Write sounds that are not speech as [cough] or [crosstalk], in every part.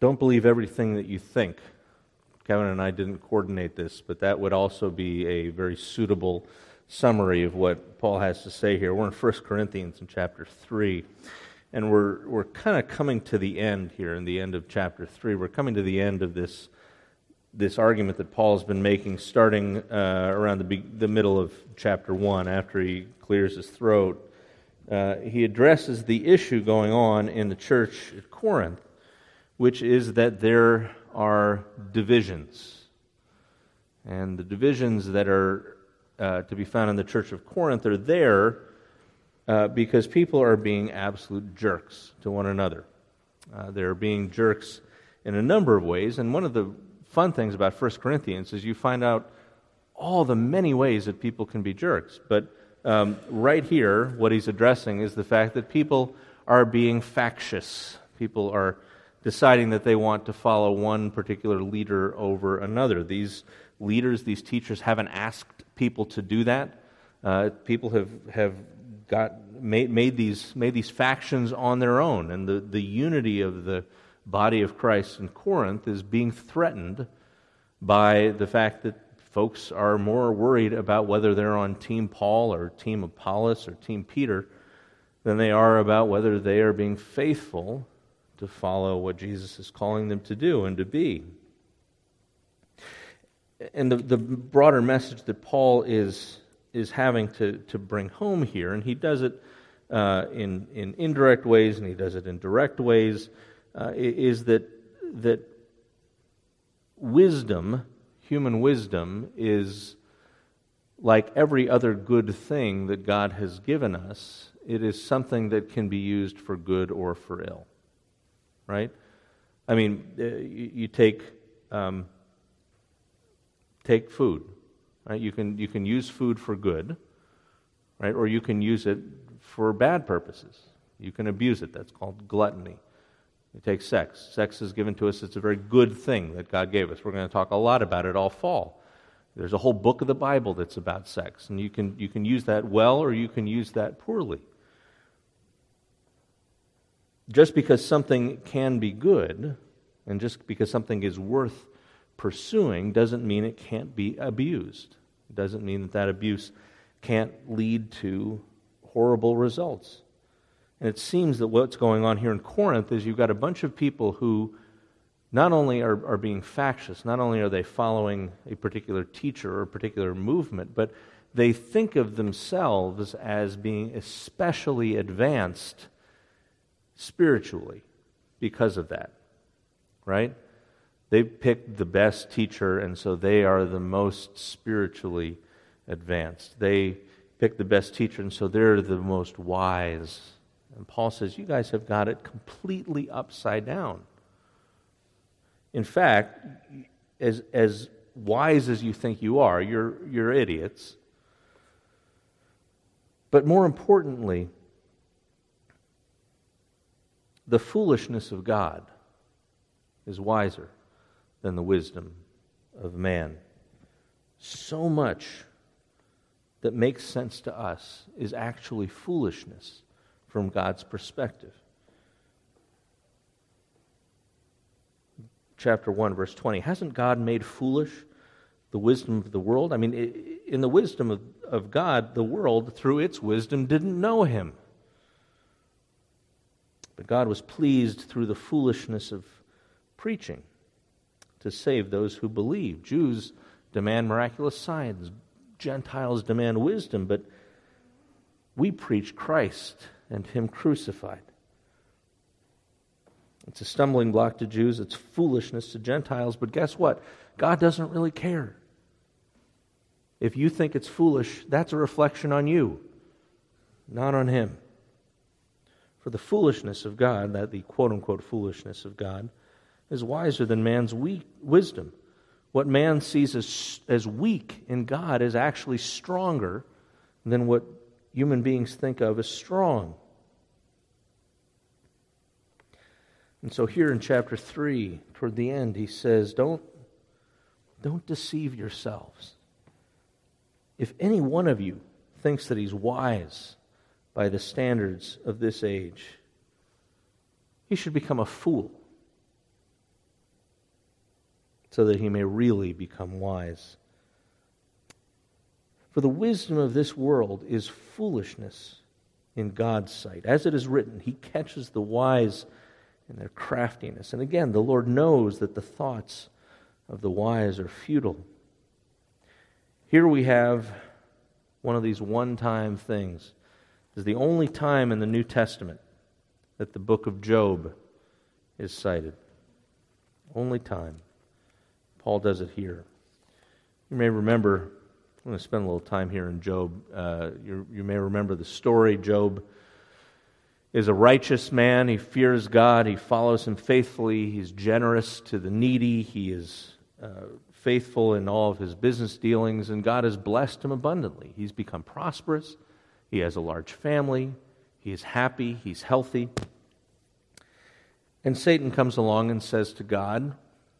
don't believe everything that you think. Kevin and I didn't coordinate this, but that would also be a very suitable summary of what Paul has to say here. We're in 1 Corinthians in chapter 3, and we're, we're kind of coming to the end here in the end of chapter 3. We're coming to the end of this, this argument that Paul's been making starting uh, around the, the middle of chapter 1 after he clears his throat. Uh, he addresses the issue going on in the church at Corinth, which is that there are divisions. And the divisions that are uh, to be found in the church of Corinth are there uh, because people are being absolute jerks to one another. Uh, they're being jerks in a number of ways. And one of the fun things about 1 Corinthians is you find out all the many ways that people can be jerks. But um, right here, what he's addressing is the fact that people are being factious. People are deciding that they want to follow one particular leader over another. These leaders, these teachers haven't asked people to do that. Uh, people have, have got, made, made, these, made these factions on their own, and the, the unity of the body of Christ in Corinth is being threatened by the fact that folks are more worried about whether they're on Team Paul or Team Apollos or Team Peter than they are about whether they are being faithful to follow what Jesus is calling them to do and to be. And the, the broader message that Paul is, is having to, to bring home here, and he does it uh, in, in indirect ways and he does it in direct ways, uh, is that, that wisdom, human wisdom, is like every other good thing that God has given us, it is something that can be used for good or for ill right? I mean, uh, you, you take um, take food, right? You can you can use food for good, right? Or you can use it for bad purposes. You can abuse it. That's called gluttony. You take sex. Sex is given to us. It's a very good thing that God gave us. We're going to talk a lot about it all fall. There's a whole book of the Bible that's about sex, and you can you can use that well or you can use that poorly just because something can be good and just because something is worth pursuing doesn't mean it can't be abused. It doesn't mean that that abuse can't lead to horrible results. And it seems that what's going on here in Corinth is you've got a bunch of people who not only are, are being factious, not only are they following a particular teacher or a particular movement, but they think of themselves as being especially advanced spiritually because of that, right? They picked the best teacher, and so they are the most spiritually advanced. They picked the best teacher, and so they're the most wise. And Paul says, You guys have got it completely upside down. In fact, as, as wise as you think you are, you're, you're idiots. But more importantly, the foolishness of God is wiser than the wisdom of man. So much that makes sense to us is actually foolishness from God's perspective. Chapter 1, verse 20. Hasn't God made foolish the wisdom of the world? I mean, in the wisdom of, of God, the world, through its wisdom, didn't know him. But God was pleased through the foolishness of preaching to save those who believe. Jews demand miraculous signs, Gentiles demand wisdom, but we preach Christ and Him crucified. It's a stumbling block to Jews, it's foolishness to Gentiles, but guess what? God doesn't really care. If you think it's foolish, that's a reflection on you, not on Him. For the foolishness of God, that the quote unquote foolishness of God, is wiser than man's weak, wisdom. What man sees as, as weak in God is actually stronger than what human beings think of as strong. And so here in chapter 3, toward the end, he says, Don't, don't deceive yourselves. If any one of you thinks that he's wise by the standards of this age. He should become a fool so that he may really become wise. For the wisdom of this world is foolishness in God's sight. As it is written, He catches the wise in their craftiness. And again, the Lord knows that the thoughts of the wise are futile. Here we have one of these one time things. Is the only time in the New Testament that the book of Job is cited. Only time. Paul does it here. You may remember, I'm going to spend a little time here in Job. Uh, you, you may remember the story. Job is a righteous man. He fears God. He follows him faithfully. He's generous to the needy. He is uh, faithful in all of his business dealings, and God has blessed him abundantly. He's become prosperous. He has a large family. He is happy. He's healthy. And Satan comes along and says to God,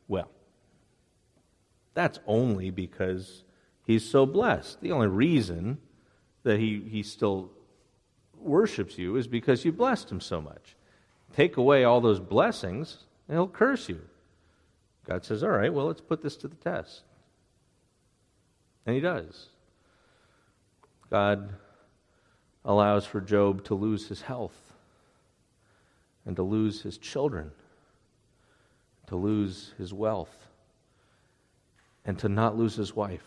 Well, that's only because he's so blessed. The only reason that he, he still worships you is because you blessed him so much. Take away all those blessings, and he'll curse you. God says, All right, well, let's put this to the test. And he does. God allows for Job to lose his health and to lose his children, to lose his wealth, and to not lose his wife.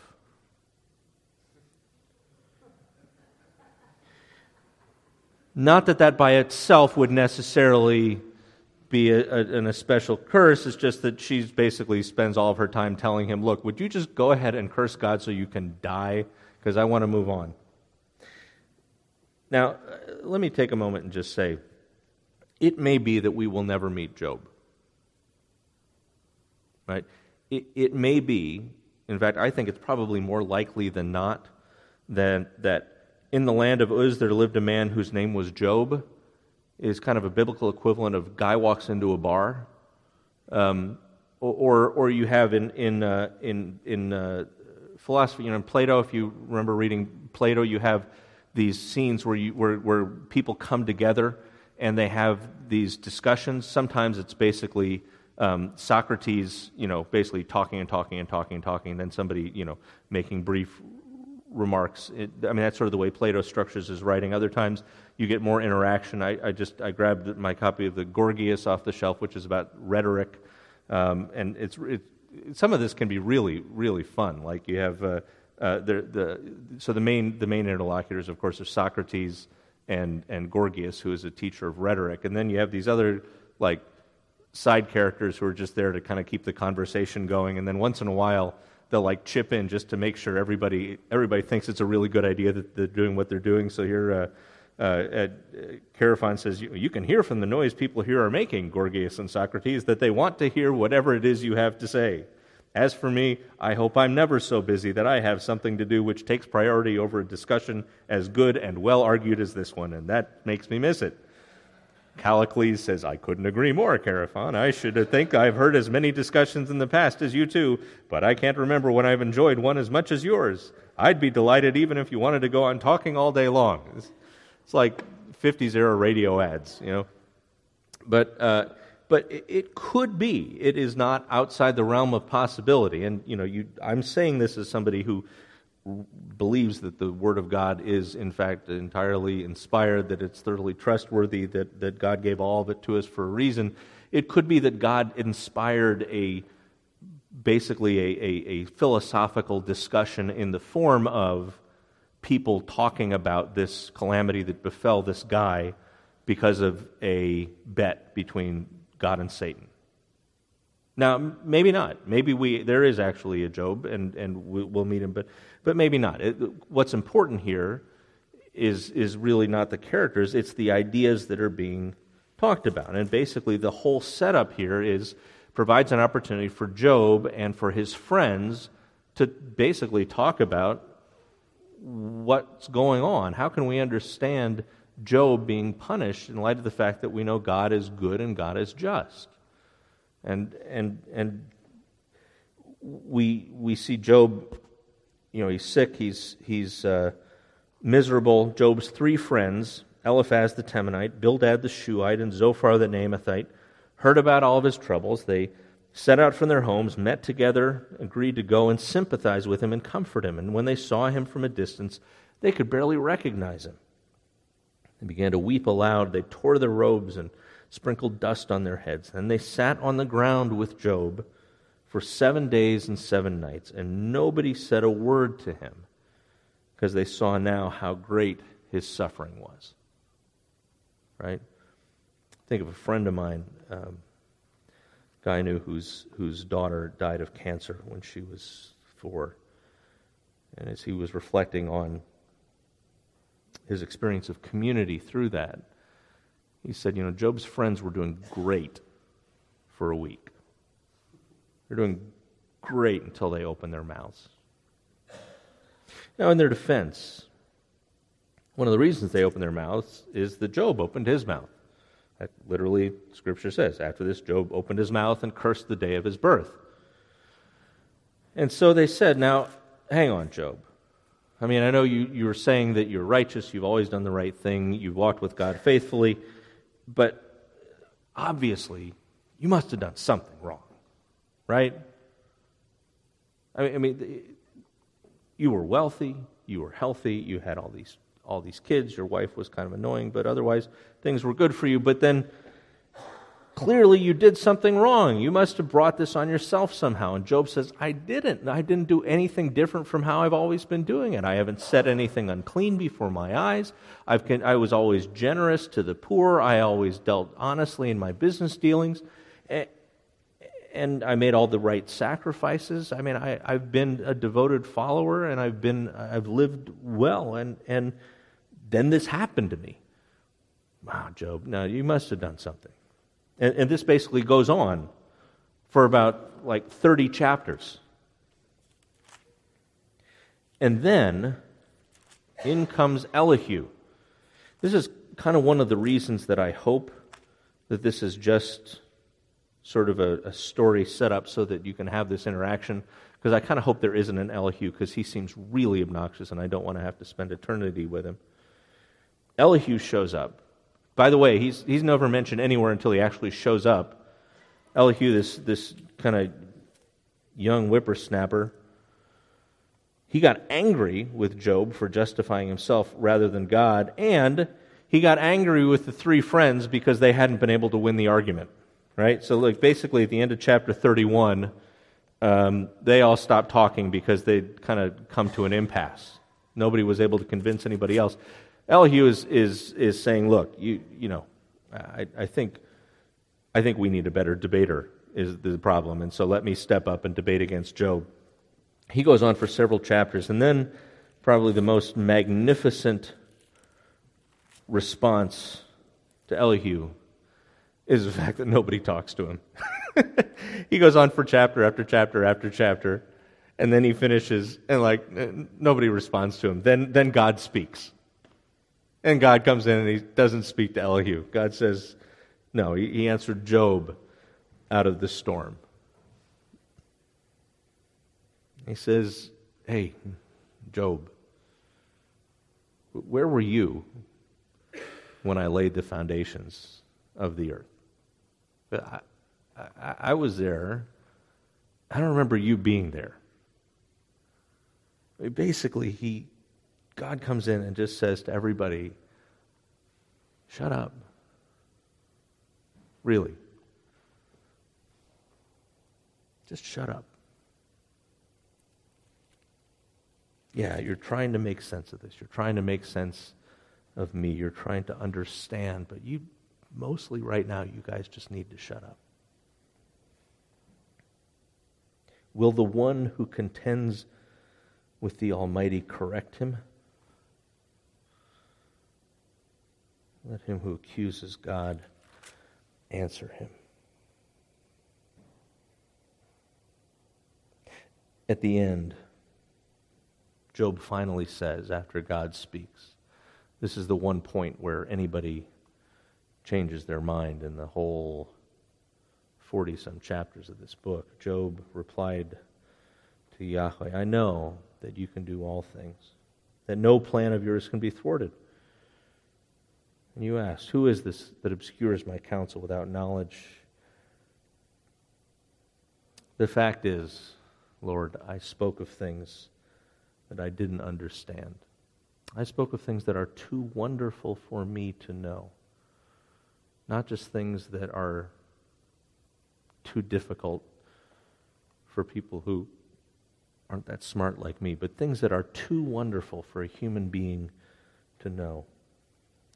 Not that that by itself would necessarily be a, a, an, especial curse. It's just that she basically spends all of her time telling him, Look, would you just go ahead and curse God so you can die? Because I want to move on. Now, uh, let me take a moment and just say it may be that we will never meet Job. Right? It, it may be, in fact, I think it's probably more likely than not that, that in the land of Uz there lived a man whose name was Job, is kind of a biblical equivalent of guy walks into a bar. Um, or, or you have in, in, uh, in, in uh, philosophy, you know, in Plato, if you remember reading Plato, you have these scenes where, you, where, where people come together and they have these discussions. Sometimes it's basically um, Socrates, you know, basically talking and talking and talking and talking, and then somebody, you know, making brief remarks. It, I mean, that's sort of the way Plato structures his writing. Other times you get more interaction. I, I just I grabbed my copy of the Gorgias off the shelf, which is about rhetoric, um, and it's it, some of this can be really really fun. Like you have uh, uh, the, so the main the main interlocutors, of course, are Socrates and, and Gorgias, who is a teacher of rhetoric. And then you have these other, like, side characters who are just there to kind of keep the conversation going. And then once in a while, they'll, like, chip in just to make sure everybody, everybody thinks it's a really good idea that they're doing what they're doing. So here, uh, uh, uh, says, you, you, can hear from the noise people here are making, Gorgias and Socrates, that they want to hear whatever it is you have to say. As for me, I hope I'm never so busy that I have something to do which takes priority over a discussion as good and well argued as this one, and that makes me miss it. Callicles says, I couldn't agree more, Chaerephon. I should think I've heard as many discussions in the past as you too, but I can't remember when I've enjoyed one as much as yours. I'd be delighted even if you wanted to go on talking all day long. It's, it's like 50s era radio ads, you know. But uh, but it, could be. It is not outside the realm of possibility. And, you know, you, I'm saying this as somebody who believes that the Word of God is, in fact, entirely inspired, that it's thoroughly trustworthy, that, that God gave all of it to us for a reason. It could be that God inspired a basically a, a, a philosophical discussion in the form of people talking about this calamity that befell this guy because of a bet between God and Satan. Now, maybe not. Maybe we, there is actually a Job, and, and we'll meet him, but, but maybe not. It, what's important here is, is really not the characters, it's the ideas that are being talked about. And basically, the whole setup here is provides an opportunity for Job and for his friends to basically talk about what's going on. How can we understand Job being punished in light of the fact that we know God is good and God is just. And, and, and we, we see Job, you know, he's sick, he's, he's uh, miserable. Job's three friends, Eliphaz the Temanite, Bildad the Shuhite, and Zophar the Naamathite, heard about all of his troubles. They, set out from their homes, met together, agreed to go and sympathize with him and comfort him. And when they saw him from a distance, they could barely recognize him. They began to weep aloud. They tore their robes and sprinkled dust on their heads. And they sat on the ground with Job for seven days and seven nights, and nobody said a word to him because they saw now how great his suffering was. Right? Think of a friend of mine, um, guy I knew whose, whose daughter died of cancer when she was four. And as he was reflecting on his experience of community through that, he said, You know, Job's friends were doing great for a week. They're doing great until they open their mouths. Now, in their defense, one of the reasons they opened their mouths is that Job opened his mouth. That literally, Scripture says. After this, Job opened his mouth and cursed the day of his birth. And so they said, Now, hang on, Job. I mean, I know you, you were saying that you're righteous, you've always done the right thing, you've walked with God faithfully, but obviously, you must have done something wrong, right? I mean, I mean you were wealthy, you were healthy, you had all these all these kids, your wife was kind of annoying, but otherwise things were good for you. But then clearly you did something wrong. You must have brought this on yourself somehow. And Job says, I didn't. I didn't do anything different from how I've always been doing it. I haven't said anything unclean before my eyes. I've, I was always generous to the poor. I always dealt honestly in my business dealings and I made all the right sacrifices. I mean, I, have been a devoted follower, and I've been I've lived well, and and then this happened to me. Wow, Job, now you must have done something, and, and this basically goes on for about like thirty chapters, and then in comes Elihu. This is kind of one of the reasons that I hope that this is just sort of a, a story set up so that you can have this interaction. Because I kind of hope there isn't an Elihu because he seems really obnoxious and I don't want to have to spend eternity with him. Elihu shows up. By the way, he's, he's never mentioned anywhere until he actually shows up. Elihu, this, this kind of young whippersnapper, he got angry with Job for justifying himself rather than God, and he got angry with the three friends because they hadn't been able to win the argument right? So, like, basically, at the end of chapter 31, um, they all stopped talking because they'd kind of come to an impasse. Nobody was able to convince anybody else. Elihu is, is, is saying, look, you, you know, I, I, think, I think we need a better debater, is the problem. And so let me step up and debate against Job. He goes on for several chapters. And then, probably the most magnificent response to Elihu is the [laughs] fact that nobody talks to him. [laughs] he goes on for chapter after chapter after chapter, and then he finishes, and like nobody responds to him. Then, then God speaks. And God comes in and he doesn't speak to Elihu. God says, no, he, answered Job out of the storm. He says, hey, Job, where were you when I laid the foundations of the earth? I, I, I was there. I don't remember you being there. Basically, he, God comes in and just says to everybody, shut up. Really. Just shut up. Yeah, you're trying to make sense of this. You're trying to make sense of me. You're trying to understand, but you mostly right now, you guys just need to shut up. Will the one who contends with the Almighty correct him? Let him who accuses God answer him. At the end, Job finally says, after God speaks, this is the one point where anybody changes their mind in the whole 40 some chapters of this book. Job replied to Yahweh, I know that you can do all things, that no plan of yours can be thwarted. And you asked, Who is this that obscures my counsel without knowledge? The fact is, Lord, I spoke of things that I didn't understand. I spoke of things that are too wonderful for me to know, not just things that are too difficult for people who aren't that smart like me, but things that are too wonderful for a human being to know.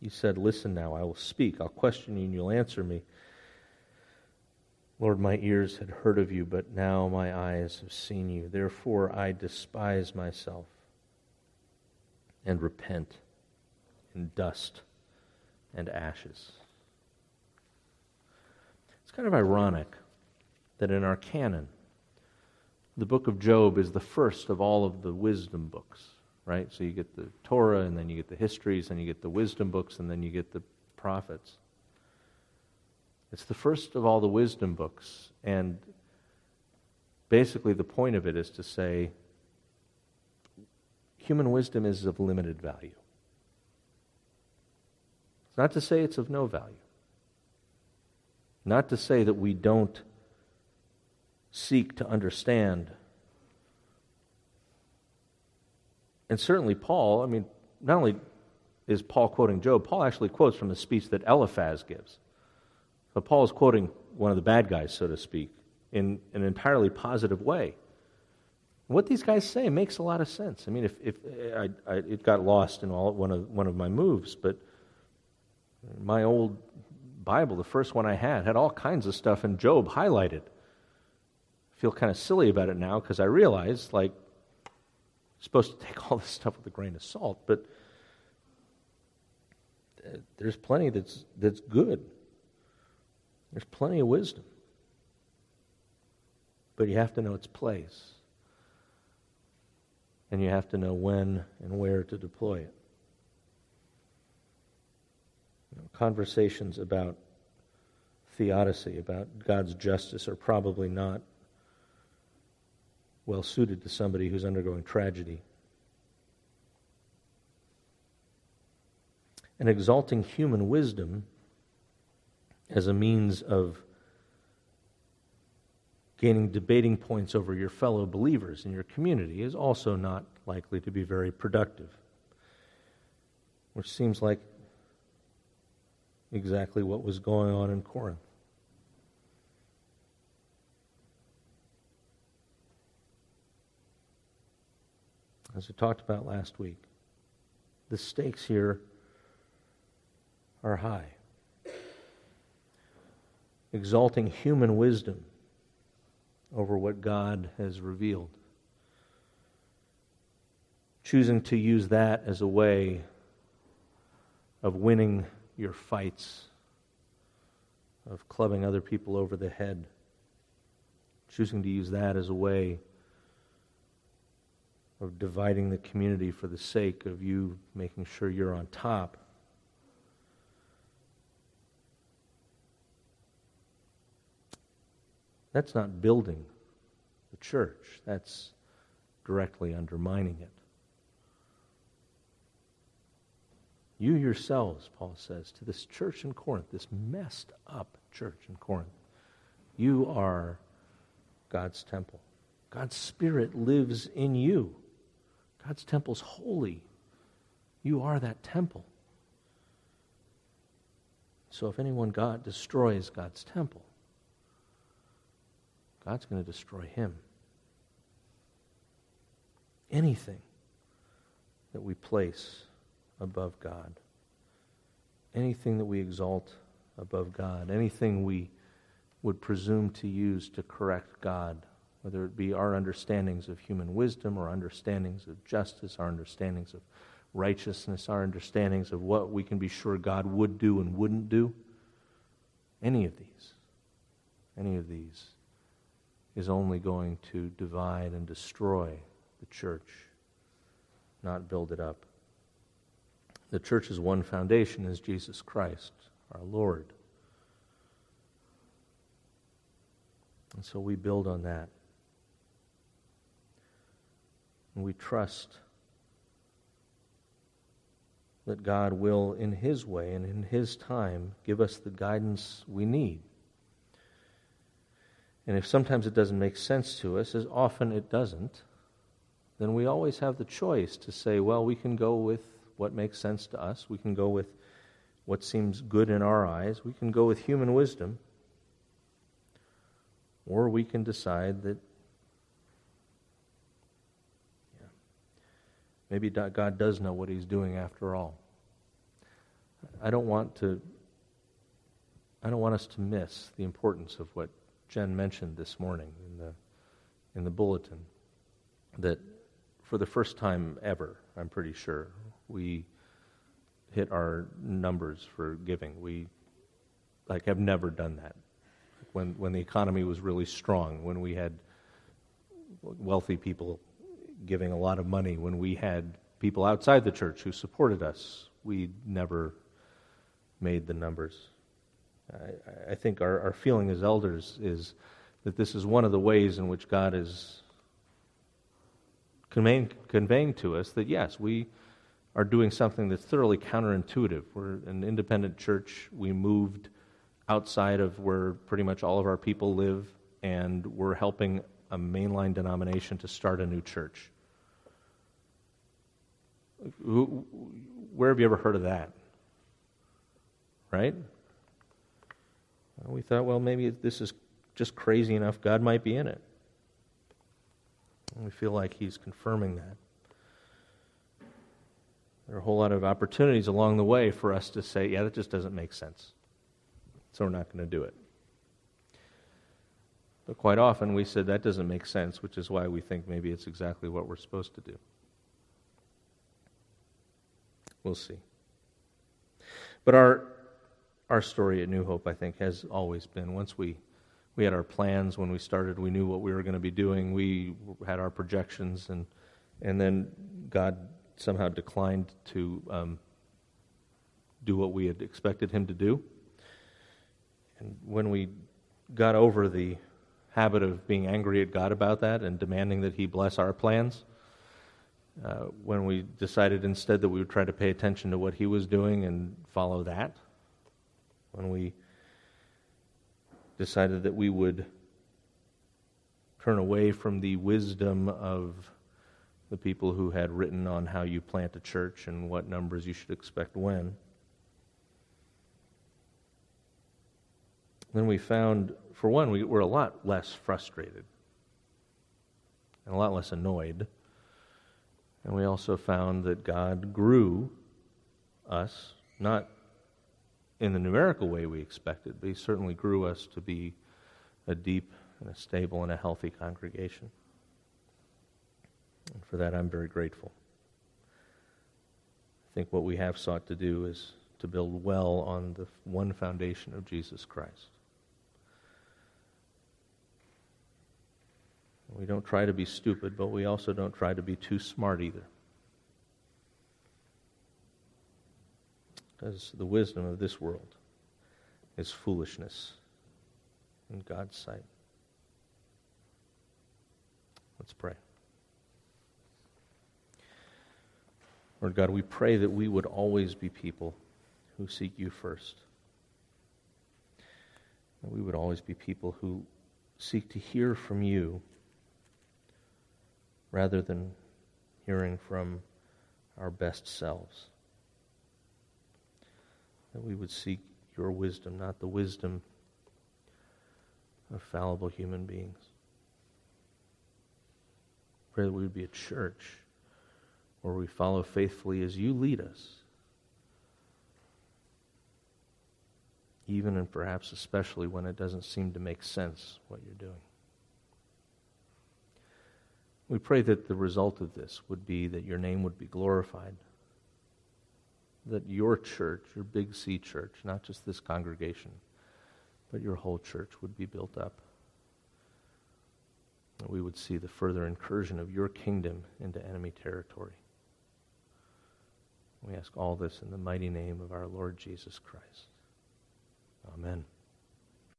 You said, Listen now, I will speak. I'll question you and you'll answer me. Lord, my ears had heard of you, but now my eyes have seen you. Therefore, I despise myself and repent in dust and ashes. It's kind of ironic that in our canon, the book of Job is the first of all of the wisdom books, right? So you get the Torah, and then you get the histories, and you get the wisdom books, and then you get the prophets. It's the first of all the wisdom books. And basically, the point of it is to say human wisdom is of limited value. It's not to say it's of no value. Not to say that we don't seek to understand. And certainly, Paul, I mean, not only is Paul quoting Job, Paul actually quotes from the speech that Eliphaz gives. So Paul is quoting one of the bad guys, so to speak, in an entirely positive way. What these guys say makes a lot of sense. I mean, if, if I, I, it got lost in all, one, of, one of my moves, but my old Bible, the first one I had, had all kinds of stuff in Job highlighted. I feel kind of silly about it now because I realize, like, supposed to take [laughs] all this stuff with a grain of salt, but uh, there's plenty that's, that's good. There's plenty of wisdom. But you have to know its place. And you have to know when and where to deploy it. You know, conversations about theodicy, about God's justice, are probably not well suited to somebody who's undergoing tragedy. And exalting human wisdom as a means of gaining debating points over your fellow believers in your community is also not likely to be very productive. Which seems like exactly what was going on in Corinth. As we talked about last week, the stakes here are high exalting human wisdom over what God has revealed. Choosing to use that as a way of winning your fights, of clubbing other people over the head. Choosing to use that as a way of dividing the community for the sake of you making sure you're on top That's not building the church, that's directly undermining it. You yourselves, Paul says, to this church in Corinth, this messed up church in Corinth, you are God's temple. God's Spirit lives in you. God's temple's holy. You are that temple. So if anyone God destroys God's temple, God's going to destroy him. Anything that we place above God, anything that we exalt above God, anything we would presume to use to correct God, whether it be our understandings of human wisdom or understandings of justice, our understandings of righteousness, our understandings of what we can be sure God would do and wouldn't do, any of these, any of these is only going to divide and destroy the church, not build it up. The church's one foundation is Jesus Christ, our Lord. And so we build on that. And we trust that God will, in His way and in His time, give us the guidance we need And if sometimes it doesn't make sense to us, as often it doesn't, then we always have the choice to say, well, we can go with what makes sense to us. We can go with what seems good in our eyes. We can go with human wisdom. Or we can decide that maybe God does know what He's doing after all. I don't want to. I don't want us to miss the importance of what Jen mentioned this morning in the in the bulletin. That for the first time ever, I'm pretty sure, we hit our numbers for giving. We like have never done that. When when the economy was really strong, when we had wealthy people giving a lot of money, when we had people outside the church who supported us, we never made the numbers. I, I think our, our feeling as elders is that this is one of the ways in which God is conveying, conveying to us that, yes, we are doing something that's thoroughly counterintuitive. We're an independent church. We moved outside of where pretty much all of our people live, and we're helping a mainline denomination to start a new church. Where have you ever heard of that? Right? We thought, well, maybe this is just crazy enough. God might be in it. And we feel like He's confirming that. There are a whole lot of opportunities along the way for us to say, yeah, that just doesn't make sense. So we're not going to do it. But quite often we said that doesn't make sense, which is why we think maybe it's exactly what we're supposed to do. We'll see. But our, our story at New Hope, I think, has always been once we we had our plans when we started. We knew what we were going to be doing. We had our projections, and and then God somehow declined to um, do what we had expected Him to do. And when we got over the habit of being angry at God about that and demanding that He bless our plans, uh, when we decided instead that we would try to pay attention to what He was doing and follow that, when we decided that we would turn away from the wisdom of the people who had written on how you plant a church and what numbers you should expect when. Then we found, for one, we were a lot less frustrated and a lot less annoyed. And we also found that God grew us, not in the numerical way we expected, but he certainly grew us to be a deep and a stable and a healthy congregation. And for that, I'm very grateful. I think what we have sought to do is to build well on the one foundation of Jesus Christ. We don't try to be stupid, but we also don't try to be too smart either. because the wisdom of this world is foolishness in God's sight. Let's pray. Lord God, we pray that we would always be people who seek you first. That we would always be people who seek to hear from you rather than hearing from our best selves that we would seek your wisdom, not the wisdom of fallible human beings. Pray that we would be a church where we follow faithfully as you lead us, even and perhaps especially when it doesn't seem to make sense what you're doing. We pray that the result of this would be that your name would be glorified that your church, your Big C church, not just this congregation, but your whole church would be built up. That we would see the further incursion of your kingdom into enemy territory. We ask all this in the mighty name of our Lord Jesus Christ. Amen.